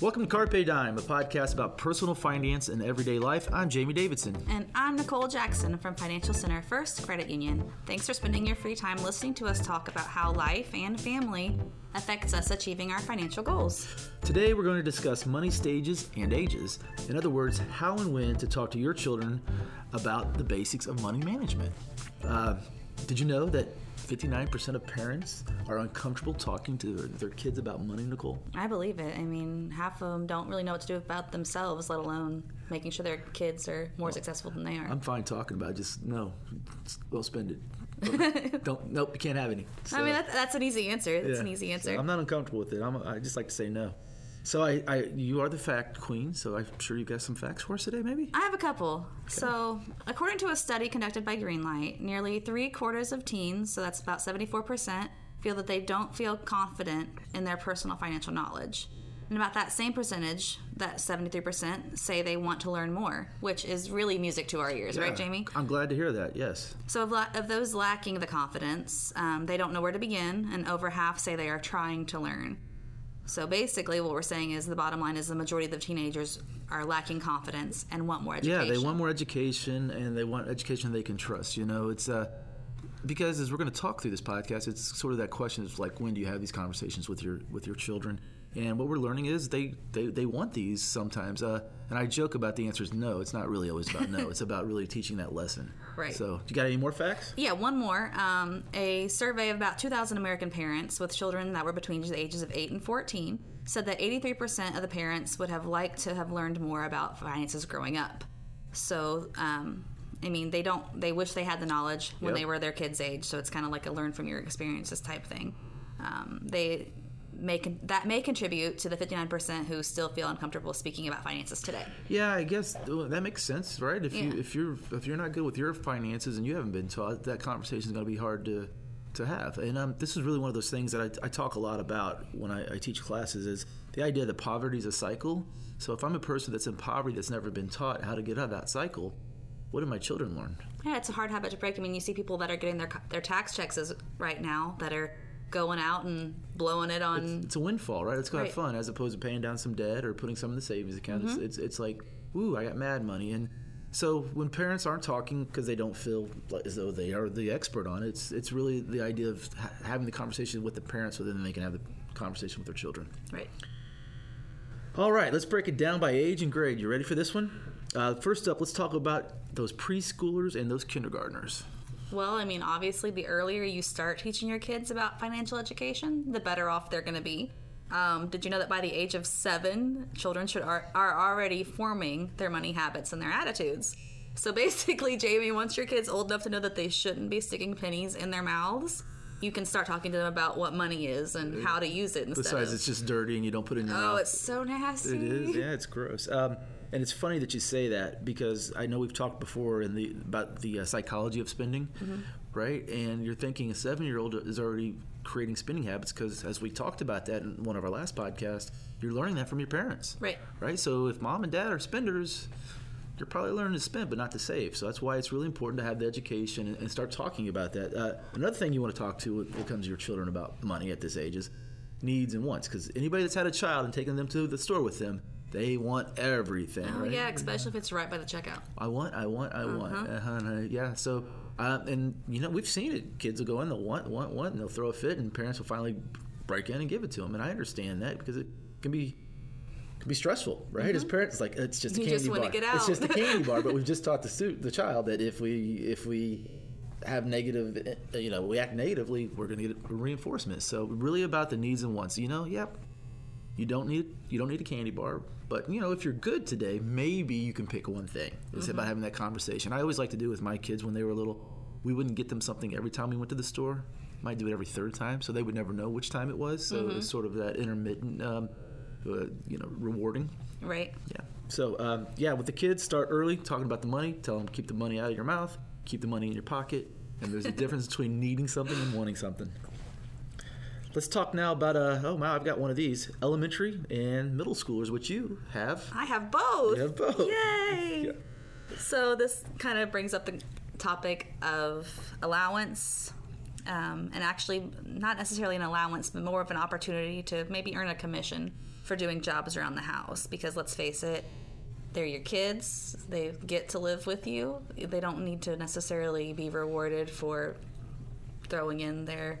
Welcome to Carpe Dime, a podcast about personal finance and everyday life. I'm Jamie Davidson. And I'm Nicole Jackson from Financial Center First Credit Union. Thanks for spending your free time listening to us talk about how life and family affects us achieving our financial goals. Today, we're going to discuss money stages and ages. In other words, how and when to talk to your children about the basics of money management. Uh, did you know that 59% of parents are uncomfortable talking to their, their, kids about money, Nicole? I believe it. I mean, half of them don't really know what to do about themselves, let alone making sure their kids are more well, successful than they are. I'm fine talking about it. Just no, we'll spend it. don't, nope, you can't have any. So, I mean, that's, that's an easy answer. That's yeah, an easy answer. So I'm not uncomfortable with it. I'm, I just like to say no. So I, I, you are the fact queen. So I'm sure you've got some facts for us today, maybe. I have a couple. Okay. So according to a study conducted by Greenlight, nearly three quarters of teens, so that's about 74 percent, feel that they don't feel confident in their personal financial knowledge. And about that same percentage, that 73%, say they want to learn more, which is really music to our ears, yeah, right, Jamie? I'm glad to hear that, yes. So, of, of those lacking the confidence, um, they don't know where to begin, and over half say they are trying to learn. So basically, what we're saying is the bottom line is the majority of the teenagers are lacking confidence and want more education. Yeah, they want more education and they want education they can trust. You know, it's uh, because as we're going to talk through this podcast, it's sort of that question is like when do you have these conversations with your with your children? And what we're learning is they they, they want these sometimes. Uh, and I joke about the answer is no. It's not really always about no. it's about really teaching that lesson. Right. So, you got any more facts? Yeah, one more. Um, a survey of about 2,000 American parents with children that were between the ages of 8 and 14 said that 83% of the parents would have liked to have learned more about finances growing up. So, um, I mean, they don't. They wish they had the knowledge when yep. they were their kids' age. So it's kind of like a learn from your experiences type thing. Um, they may con- that may contribute to the 59% who still feel uncomfortable speaking about finances today. Yeah, I guess that makes sense, right? If yeah. you if you're if you're not good with your finances and you haven't been taught, that conversation is going to be hard to to have. And um, this is really one of those things that I, I talk a lot about when I, I, teach classes is the idea that poverty is a cycle. So if I'm a person that's in poverty that's never been taught how to get out of that cycle, what do my children learn? Yeah, it's a hard habit to break. I mean, you see people that are getting their their tax checks right now that are going out and blowing it on. It's, it's a windfall, right? It's kind right. of fun as opposed to paying down some debt or putting some in the savings account. Mm-hmm. It's, it's, it's like, ooh, I got mad money. And so when parents aren't talking because they don't feel as though they are the expert on it, it's it's really the idea of ha- having the conversation with the parents so then they can have the conversation with their children. Right. All right, let's break it down by age and grade. You ready for this one? Uh, first up, let's talk about those preschoolers and those kindergartners. Well, I mean, obviously, the earlier you start teaching your kids about financial education, the better off they're going to be. Um, did you know that by the age of seven, children should are, are already forming their money habits and their attitudes? So basically, Jamie, once your kid's old enough to know that they shouldn't be sticking pennies in their mouths, you can start talking to them about what money is and how to use it instead. Besides, of, it's just dirty and you don't put it in your oh, mouth. Oh, it's so nasty. It is. Yeah, it's gross. Um, and it's funny that you say that because I know we've talked before in the about the uh, psychology of spending, mm-hmm. right? And you're thinking a seven year old is already creating spending habits because, as we talked about that in one of our last podcasts, you're learning that from your parents, right? Right. So if mom and dad are spenders, you're probably learning to spend, but not to save. So that's why it's really important to have the education and, and start talking about that. Uh, another thing you want to talk to when it comes to your children about money at this age is needs and wants. Because anybody that's had a child and taken them to the store with them they want everything. Oh right? yeah, especially if it's right by the checkout. I want, I want, I uh-huh. want. Uh-huh. Yeah. So, uh, and you know, we've seen it. Kids will go in, they'll want, want, want, and they'll throw a fit, and parents will finally break in and give it to them. And I understand that because it can be can be stressful, right? Mm-hmm. As parents, like it's just a you candy just bar. Get out. It's just a candy bar, but we've just taught the suit the child that if we if we have negative, you know, we act negatively, we're going to get reinforcement. So really about the needs and wants. You know, yep, you don't need you don't need a candy bar, but you know if you're good today, maybe you can pick one thing. It's mm-hmm. about having that conversation. I always like to do with my kids when they were little. We wouldn't get them something every time we went to the store. Might do it every third time, so they would never know which time it was. So mm-hmm. it's sort of that intermittent, um, uh, you know, rewarding. Right. Yeah. So um, yeah, with the kids, start early, talking about the money. Tell them keep the money out of your mouth, keep the money in your pocket, and there's a difference between needing something and wanting something. Let's talk now about uh oh wow I've got one of these elementary and middle schoolers which you have. I have both. You have both. Yay! yeah. So this kind of brings up the topic of allowance, um, and actually not necessarily an allowance, but more of an opportunity to maybe earn a commission for doing jobs around the house. Because let's face it, they're your kids. They get to live with you. They don't need to necessarily be rewarded for throwing in their,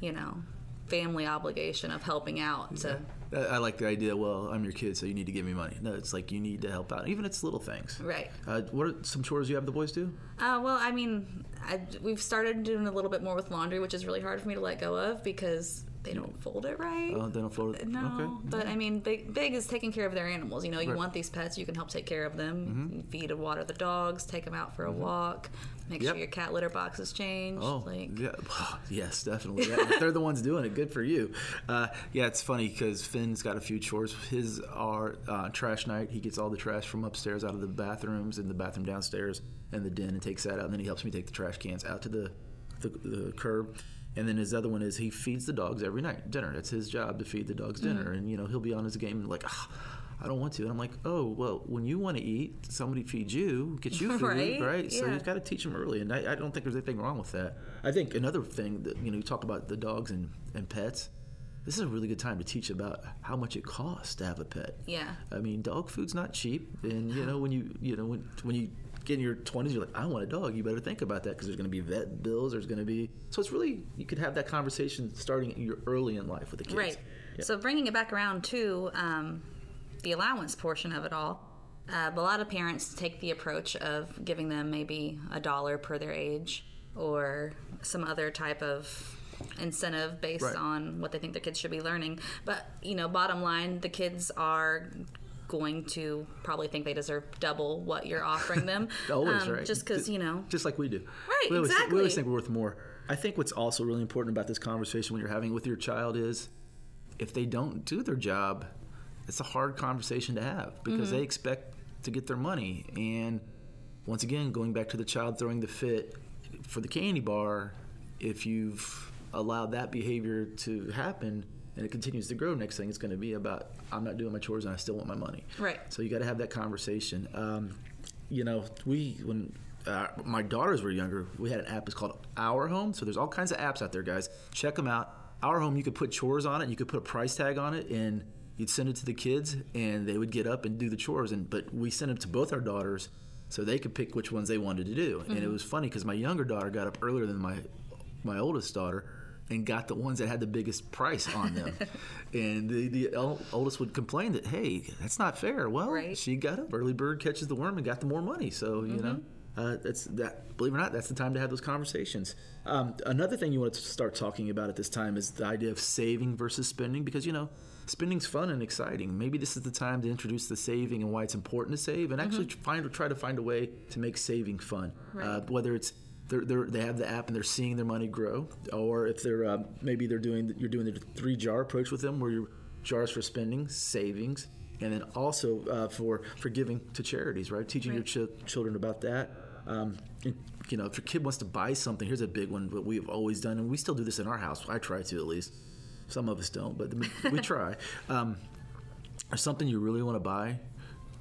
you know, family obligation of helping out to I I like the idea. Well, I'm your kid, so you need to give me money. No, it's like you need to help out, even it's little things. right. Uh, what are some chores you have the boys do? Uh, well, I mean, I, we've started doing a little bit more with laundry, which is really hard for me to let go of because they don't fold it right. Uh, they don't float it. no, Okay. but I mean, big, big is taking care of their animals. You know, you Right. want these pets, you can help take care of them. Mm-hmm. Feed and water the dogs, take them out for a walk, make Yep. sure your cat litter box is changed. Oh, like, yeah. yes, definitely. Yeah, they're the ones doing it. Good for you. Uh, yeah, it's funny because Finn's got a few chores. His are uh, trash night. He gets all the trash from upstairs out of the bathrooms and the bathroom downstairs and the den and takes that out. And then he helps me take the trash cans out to the, the, the curb. And then his other one is he feeds the dogs every night dinner. That's his job to feed the dogs dinner. Mm-hmm. And you know he'll be on his game like. "Ah, I don't want to. And I'm like, oh, well, when you want to eat, somebody feeds you, gets you food, Right, right? So yeah. you've got to teach them early. And I, I don't think there's anything wrong with that. I think another thing that, you know, you talk about the dogs and, and pets. This is a really good time to teach about how much it costs to have a pet. yeah. I mean, dog food's not cheap, and you know when you you know when when you get in your twenties, you're like, I want a dog. You better think about that because there's going to be vet bills. There's going to be so it's really you could have that conversation starting early in life with the kids. Right. Yeah. So bringing it back around to um, the allowance portion of it all, uh, a lot of parents take the approach of giving them maybe a dollar per their age or some other type of incentive based Right. on what they think their kids should be learning. But you know, bottom line, the kids are going to probably think they deserve double what you're offering them. Always um, right. Just because you know. just like we do. Right, we always, We always think we're worth more. I think what's also really important about this conversation when you're having with your child is if they don't do their job, it's a hard conversation to have because Mm-hmm. they expect to get their money. And once again, going back to the child throwing the fit for the candy bar, if you've allowed that behavior to happen and it continues to grow, next thing it's going to be about I'm not doing my chores and I still want my money. Right. So you got to have that conversation. Um, you know, we when uh, my daughters were younger, we had an app. It's called Our Home. So there's all kinds of apps out there, guys. Check them out. Our Home, you could put chores on it. You could put a price tag on it, and you'd send it to the kids, and they would get up and do the chores. And but we sent it to both our daughters, so they could pick which ones they wanted to do. And it mm-hmm. was funny because my younger daughter got up earlier than my my oldest daughter and got the ones that had the biggest price on them. and the, the oldest would complain that, hey, that's not fair. Well, Right. she got up, early bird catches the worm, and got the more money. So, you know. Mm-hmm. Uh, that's that. Believe it or not, that's the time to have those conversations. Um, another thing you want to start talking about at this time is the idea of saving versus spending, because you know, spending's fun and exciting. Maybe this is the time to introduce the saving and why it's important to save, and actually find or try to find a way to make saving fun. Uh, whether it's they're, they're, they have the app and they're seeing their money grow, or if they're um, maybe they're doing you're doing the three jar approach with them, where your jars for spending, savings, and then also uh, for for giving to charities, right? Teaching your ch- children about that. Um, and, you know, if your kid wants to buy something, here's a big one that we've always done, and we still do this in our house. I try to at least. Some of us don't, but we- try. Um, or something you really want to buy,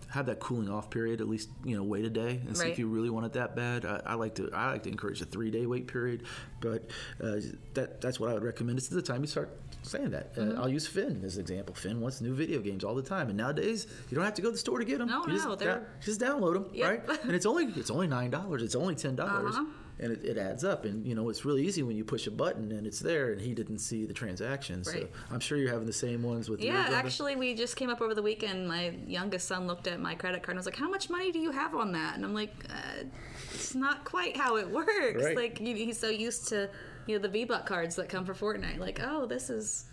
have that cooling off period. At least you know wait a day and see Right. if you really want it that bad. I, I like to I like to encourage a three day wait period, but uh, that that's what I would recommend. It's the time you start saying that. Uh, Mm-hmm. I'll use Finn as an example. Finn wants new video games all the time, and nowadays you don't have to go to the store to get them. No, you just, no, da- they're- just download them, Yep. right? And it's only it's only nine dollars. It's only ten dollars. Uh-huh. And it, it adds up, and you know it's really easy when you push a button and it's there, and he didn't see the transaction. So I'm sure you're having the same ones with Yeah, actually, we just came up over the weekend. My youngest son looked at my credit card and was like, "How much money do you have on that?" And I'm like, uh, "It's not quite how it works." Right. Like you- he's so used to you know the V Buck cards that come for Fortnite. Like, oh, this is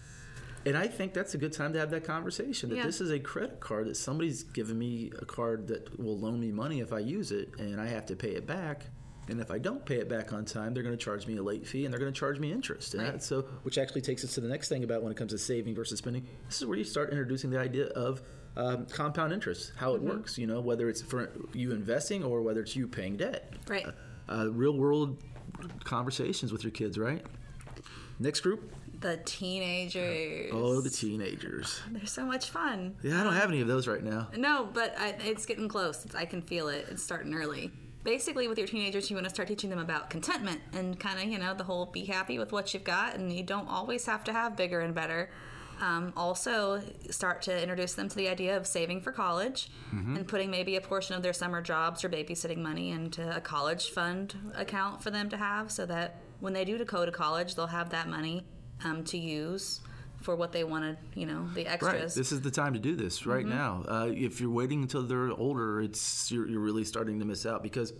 And I think that's a good time to have that conversation. That Yeah. this is a credit card that somebody's given me a card that will loan me money if I use it, and I have to pay it back. And if I don't pay it back on time, they're going to charge me a late fee, and they're going to charge me interest. And Right. that, so, which actually takes us to the next thing about when it comes to saving versus spending. This is where you start introducing the idea of um, compound interest, how it Mm-hmm. works. You know, whether it's for you investing or whether it's you paying debt. right. Uh, real world conversations with your kids, right? Next group. The teenagers. Oh, the teenagers. They're so much fun. Yeah, I don't have any of those right now. No, but I, it's getting close. I can feel it. It's starting early. Basically with your teenagers you want to start teaching them about contentment and kind of you know the whole be happy with what you've got and you don't always have to have bigger and better. Um, also start to introduce them to the idea of saving for college and putting maybe a portion of their summer jobs or babysitting money into a college fund account for them to have so that when they do to go to college they'll have that money um, to use for what they wanted you know the extras. Right. This is the time to do this right now. Uh, if you're waiting until they're older, it's you're, you're really starting to miss out because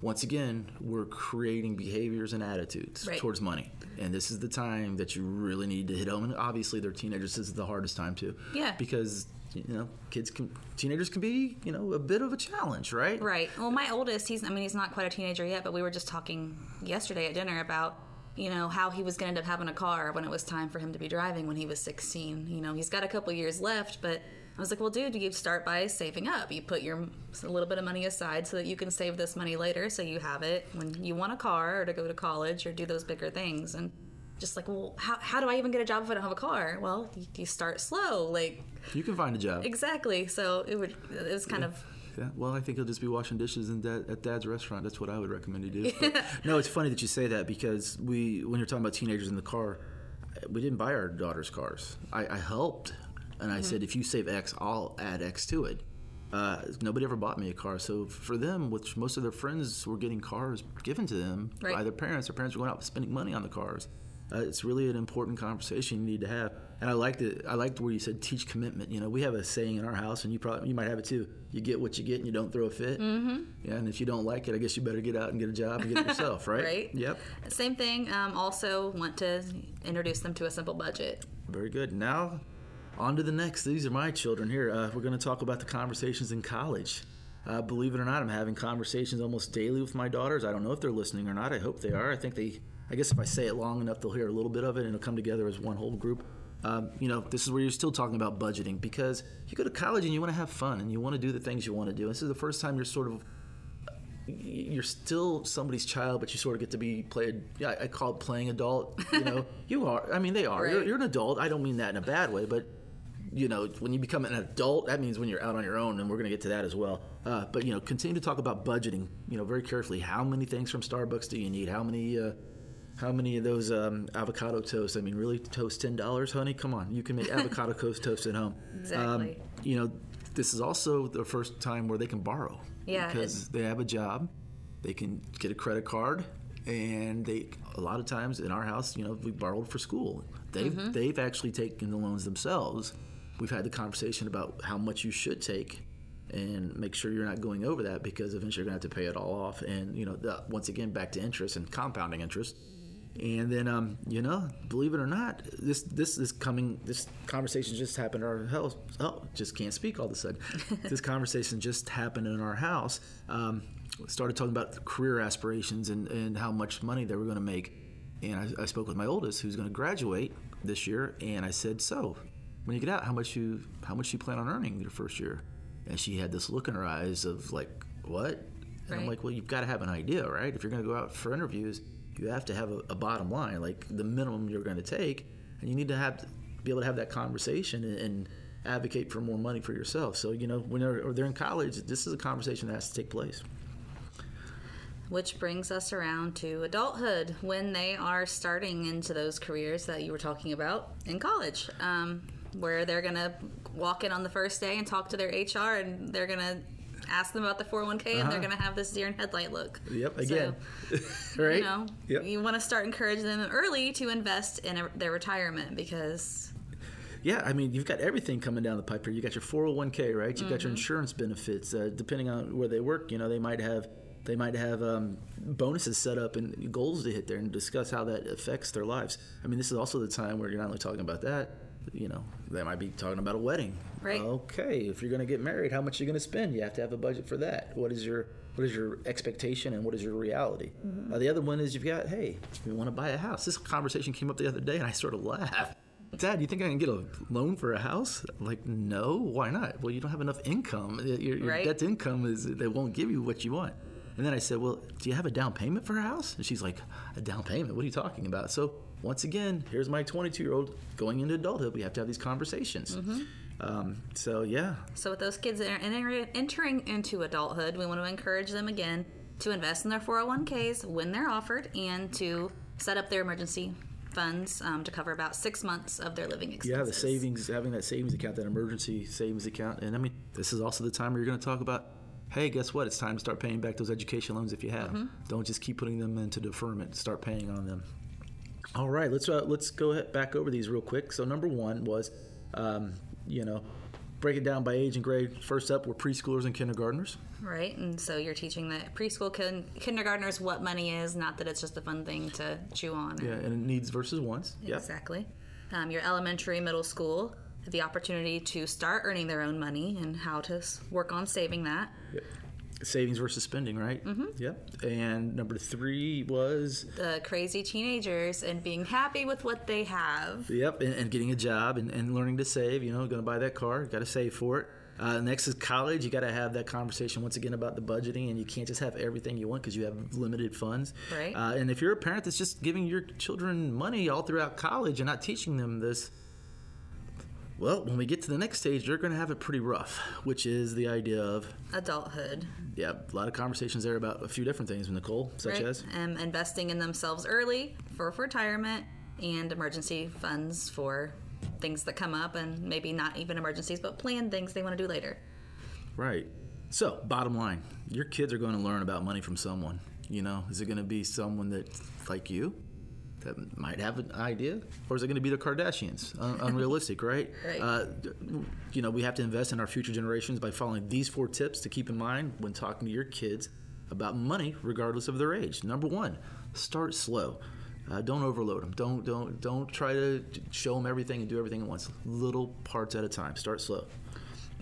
once again, we're creating behaviors and attitudes Right. towards money, and this is the time that you really need to hit home. And obviously, they're teenagers. This is the hardest time too. Yeah. Because you know, kids can, teenagers can be, you know, a bit of a challenge, right? Right. Well, my oldest, he's, I mean, he's not quite a teenager yet, but we were just talking yesterday at dinner about, you know, how he was going to end up having a car when it was time for him to be driving when he was 16. You know, he's got a couple years left, but I was like, well, dude, you start by saving up. You put your a little bit of money aside so that you can save this money later so you have it when you want a car or to go to college or do those bigger things. And just like, well, how, how do I even get a job if I don't have a car? Well, you, you start slow. Like, You can find a job. exactly. So it would, it was kind of, Yeah, well, I think he'll just be washing dishes in dad, at Dad's restaurant. That's what I would recommend he do. But, no, it's funny that you say that because we, when you're talking about teenagers in the car, we didn't buy our daughters cars. I, I helped, and Mm-hmm. I said, if you save X, I'll add X to it. Uh, nobody ever bought me a car, so for them, which most of their friends were getting cars given to them by their parents, their parents were going out spending money on the cars. Uh, it's really an important conversation you need to have. And I liked it. I liked where you said teach commitment. You know, we have a saying in our house, and you probably you might have it too. You get what you get, and you don't throw a fit. Mm-hmm. Yeah, and if you don't like it, I guess you better get out and get a job and get it yourself, right? Right. Yep. Same thing. Um, also, want to introduce them to a simple budget. Very good. Now, on to the next. These are my children here. Uh, we're going to talk about the conversations in college. Uh, believe it or not, I'm having conversations almost daily with my daughters. I don't know if they're listening or not. I hope they are. I think they. I guess if I say it long enough, they'll hear a little bit of it, and it'll come together as one whole group. Um, you know, this is where you're still talking about budgeting because you go to college and you want to have fun and you want to do the things you want to do. This is the first time you're sort of you're still somebody's child, but you sort of get to be played. Yeah, I call it playing adult. You know, you are. I mean, they are. You're, you're an adult. I don't mean that in a bad way, but you know, when you become an adult, that means when you're out on your own, and we're going to get to that as well. Uh, but you know, continue to talk about budgeting. You know, very carefully. How many things from Starbucks do you need? How many? Uh, how many of those um, avocado toast? I mean, really toast ten dollars, honey? Come on, you can make avocado toast toast at home. Exactly. Um, you know, this is also the first time where they can borrow. Yeah, Because they have a job, they can get a credit card, and they a lot of times in our house, you know, we borrowed for school. They've Mm-hmm. they've actually taken the loans themselves. We've had the conversation about how much you should take. And make sure you're not going over that because eventually you're gonna have to pay it all off. And you know, the, once again, back to interest and compounding interest. And then, um, you know, believe it or not, this this is coming. This conversation just happened in our house. Oh, just can't speak all of a sudden. this conversation just happened in our house. Um, started talking about career aspirations and, and how much money they were going to make. And I, I spoke with my oldest, who's going to graduate this year. And I said, "So, when you get out, how much you how much you plan on earning your first year?" And she had this look in her eyes of like, "What?" And I'm like, "Well, you've got to have an idea, right? If you're going to go out for interviews." You have to have a, a bottom line, like the minimum you're going to take, and you need to have be able to have that conversation and, and advocate for more money for yourself. So you know, when they're, they're in college, this is a conversation that has to take place. Which brings us around to adulthood when they are starting into those careers that you were talking about in college, um, where they're going to walk in on the first day and talk to their HR and they're going to ask them about the 401k and they're Uh-huh. going to have this deer in headlight look. Yep, So, again, right? You know, Yep. you want to start encouraging them early to invest in a, their retirement because Yeah, I mean, you've got everything coming down the pipe here. You got your 401k, right? You've got Mm-hmm. your insurance benefits. Uh, depending on where they work, you know, they might have they might have um, bonuses set up and goals to hit there and discuss how that affects their lives. I mean, this is also the time where you're not only talking about that. You know, they might be talking about a wedding. Right. Okay, if you're going to get married, how much are you going to spend? You have to have a budget for that. What is your what is your expectation and what is your reality? Uh, the other one is you've got, hey, we want to buy a house. This conversation came up the other day, and I sort of laughed. Dad, you think I can get a loan for a house? I'm like, no, why not? Well, you don't have enough income. Your, your Right. debt to income is they won't give you what you want. And then I said, well, do you have a down payment for a house? And she's like, a down payment? What are you talking about? So once again, here's my 22 year old going into adulthood. We have to have these conversations. Um, so yeah, So with those kids that are entering into adulthood, we want to encourage them again to invest in their 401ks when they're offered and to set up their emergency funds um, to cover about six months of their living expenses. Yeah, the savings, having that savings account, that emergency savings account. And I mean, this is also the time where you're going to talk about, hey, guess what? It's time to start paying back those education loans if you have them. Don't just keep putting them into deferment. Start paying on them. All right, let's uh, let's go ahead, back over these real quick. So number one was, um, you know, break it down by age and grade. First up were preschoolers and kindergartners. Right, and so you're teaching the preschool kin- kindergartners what money is, not that it's just a fun thing to chew on. Yeah, and needs versus wants. Exactly. Um, your elementary, middle school, the opportunity to start earning their own money and how to work on saving that. Savings versus spending, right? Mm-hmm. Yep. And number three was The crazy teenagers and being happy with what they have. Yep, and, and getting a job and, and learning to save. You know, going to buy that car, got to save for it. Uh, next is college. You got to have that conversation once again about the budgeting, and you can't just have everything you want because you have limited funds. Right. Uh, and if you're a parent that's just giving your children money all throughout college and not teaching them this, well, when we get to the next stage, they're going to have it pretty rough, which is the idea of, Adulthood, yeah, a lot of conversations there about a few different things, Nicole, such right? as. Um, investing in themselves early for retirement and emergency funds for things that come up and maybe not even emergencies, but planned things they want to do later. Right. So, bottom line, your kids are going to learn about money from someone. You know, is it going to be someone that like you that might have an idea, or is it going to be the Kardashians? Un- unrealistic, right? Right. Uh, you know, we have to invest in our future generations by following these four tips to keep in mind when talking to your kids about money, regardless of their age. Number one, start slow. Uh, don't overload them. Don't don't don't try to show them everything and do everything at once. Little parts at a time. Start slow.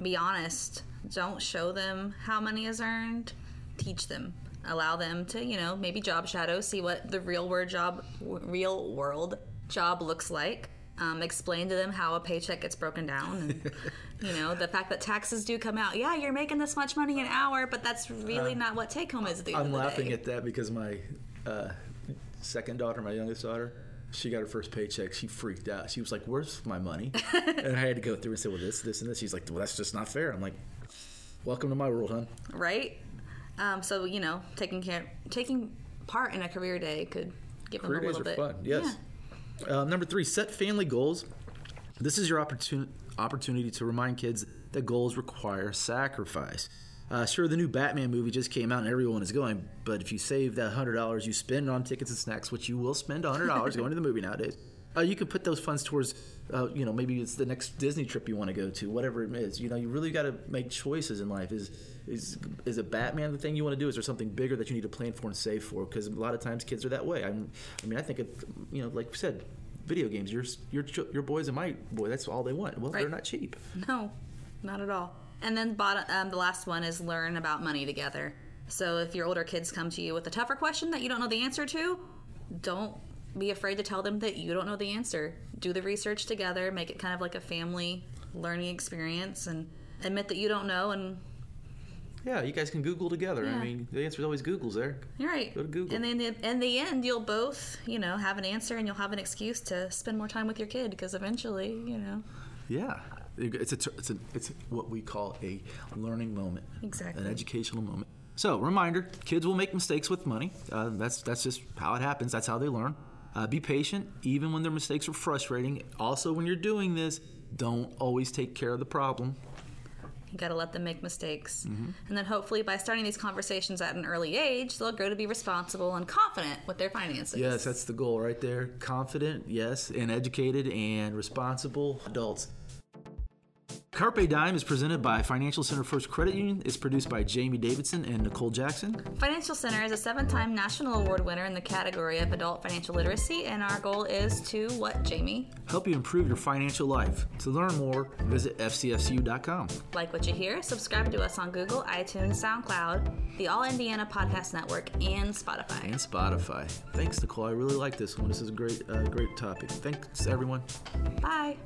be honest. Don't show them how money is earned. Teach them. Allow them to, you know, maybe job shadow, see what the real world job, real world job looks like. Um, explain to them how a paycheck gets broken down, and you know the fact that taxes do come out. Yeah, you're making this much money an hour, but that's really not what take home is at the I'm of the laughing day. at that because my uh, second daughter, my youngest daughter, she got her first paycheck. She freaked out. She was like, "Where's my money?" and I had to go through and say, "Well, this, this, and this." She's like, "Well, that's just not fair." I'm like, "Welcome to my world, hon." right? Um, so you know, taking care, taking part in a career day could give Career them a days little are bit. fun. Yes. Uh, number three, set family goals. This is your opportunity opportunity to remind kids that goals require sacrifice. Uh, sure, the new Batman movie just came out and everyone is going, but if you save that hundred dollars you spend on tickets and snacks, which you will spend hundred dollars going to the movie nowadays, uh, you can put those funds towards, uh, you know, maybe it's the next Disney trip you want to go to, whatever it is. You know, you really got to make choices in life. Is is is a Batman the thing you want to do? Is there something bigger that you need to plan for and save for? Because a lot of times kids are that way. I'm, I mean, I think, it, you know, like we said, video games. Your your your boys and my boy, that's all they want. Well, they're not cheap. No, not at all. And then bottom, um, the last one is learn about money together. So if your older kids come to you with a tougher question that you don't know the answer to, don't be afraid to tell them that you don't know the answer. Do the research together, make it kind of like a family learning experience, and admit that you don't know. And Yeah, you guys can Google together. Yeah. I mean, the answer is always Google's there. you're right. Go to Google. And then in the, in the end, you'll both, you know, have an answer, and you'll have an excuse to spend more time with your kid because eventually, you know, Yeah, it's a it's a it's what we call a learning moment, Exactly. an educational moment. So, reminder: kids will make mistakes with money. Uh, that's that's just how it happens. That's how they learn. Uh, be patient, even when their mistakes are frustrating. Also, when you're doing this, don't always take care of the problem. You got to let them make mistakes. Mm-hmm. And then hopefully by starting these conversations at an early age, they'll grow to be responsible and confident with their finances. Yes, that's the goal right there. Confident, yes, and educated and responsible adults. Carpe Dime is presented by Financial Center First Credit Union. It's produced by Jamie Davidson and Nicole Jackson. Financial Center is a seven time national award winner in the category of adult financial literacy. And our goal is to what, Jamie? Help you improve your financial life. To learn more, visit fcfcu.com. Like what you hear? Subscribe to us on Google, iTunes, SoundCloud, the All Indiana Podcast Network, and Spotify. and Spotify. Thanks, Nicole. I really like this one. This is a great, uh, great topic. Thanks, everyone. Bye.